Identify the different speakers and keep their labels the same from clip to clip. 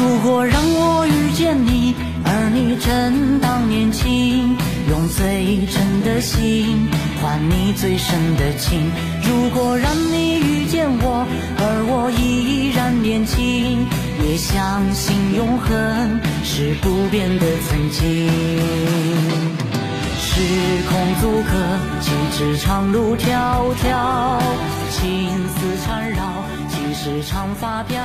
Speaker 1: 如果让我遇见你，而你正当年轻，用最真的心换你最深的情。如果让你遇见我，而我依然年轻，也相信永恒是不变的曾经。时空阻隔，几尺长路迢迢，情丝缠绕，几时长发飘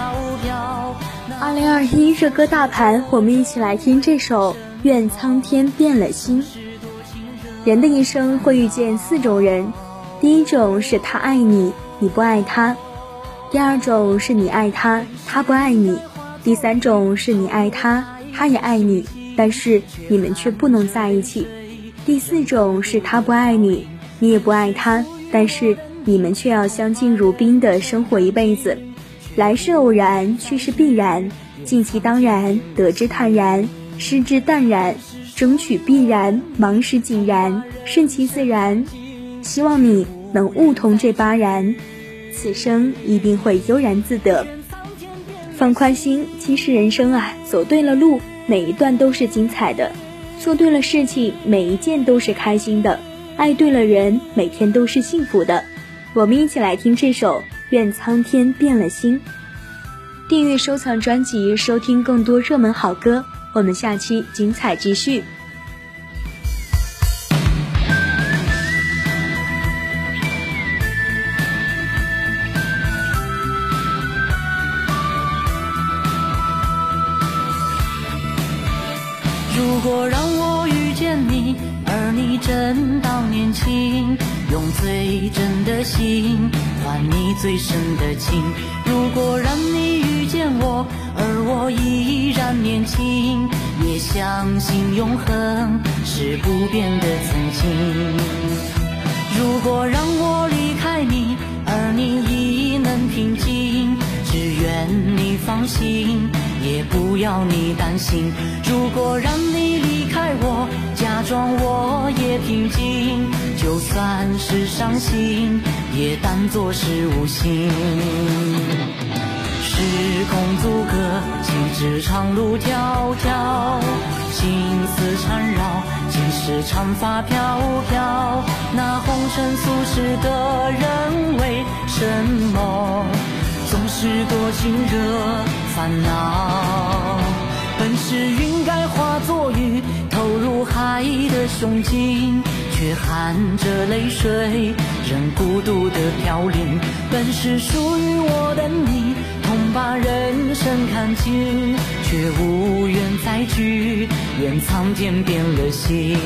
Speaker 1: 飘。
Speaker 2: 二零二一热歌大盘，我们一起来听这首《愿苍天变了心》。人的一生会遇见四种人，第一种是他爱你，你不爱他；第二种是你爱他，他不爱你；第三种是你爱他，他也爱你，但是你们却不能在一起；第四种是他不爱你，你也不爱他，但是你们却要相敬如宾的生活一辈子。来是偶然，去是必然，尽其当然，得之坦然，失之淡然，争取必然，忙时井然，顺其自然。希望你能悟通这八然，此生一定会悠然自得。放宽心，其实人生啊，走对了路，每一段都是精彩的；做对了事情，每一件都是开心的；爱对了人，每天都是幸福的。我们一起来听这首。愿苍天变了心。订阅收藏专辑，收听更多热门好歌。我们下期精彩继续。
Speaker 1: 如果让，你正当年轻，用最真的心。换你最深的情，如果让你遇见我，而我依然年轻，也相信永恒是不变的曾经。如果让我离开你，而你亦能平静，只愿你放心，也不要你担心。如果让你离开我，假装我平静，就算是伤心。也当作是无心。时空阻隔，几指长路迢迢，情丝缠绕，几时长发飘飘。那红尘俗世的人为什么总是多情惹烦恼？本是云该化作，爱的胸襟。却含着泪水，任孤独的飘零。本是属于我的你，痛把人生看尽，却无缘再聚。愿苍天变了心。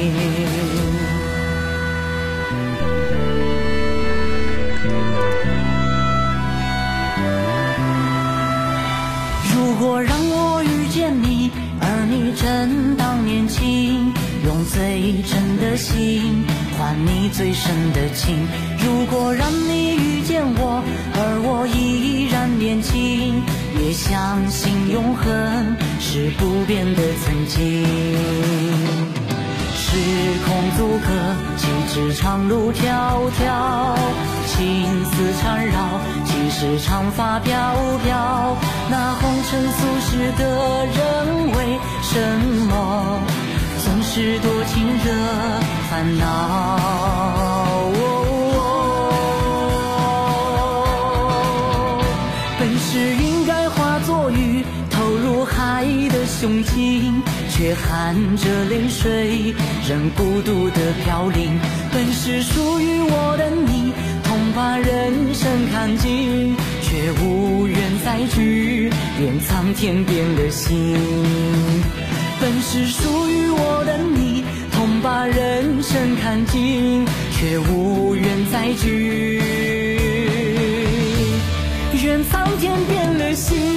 Speaker 1: 如果让我遇见你，而你正当年轻。用最真的心换你最深的情。如果让你遇见我，而我依然年轻，也相信永恒是不变的曾经。时空阻隔，几尺长路迢迢，情丝缠绕，几时长发飘飘。那红尘俗世的是多情惹烦恼。本是应该化作雨，投入海的胸襟，却含着泪水，任孤独的飘零。本是属于我的你，痛把人生看尽，却无缘再聚。怨苍天变了心。本是属于我的你，痛把人生看尽，却无缘再聚。愿苍天变了心。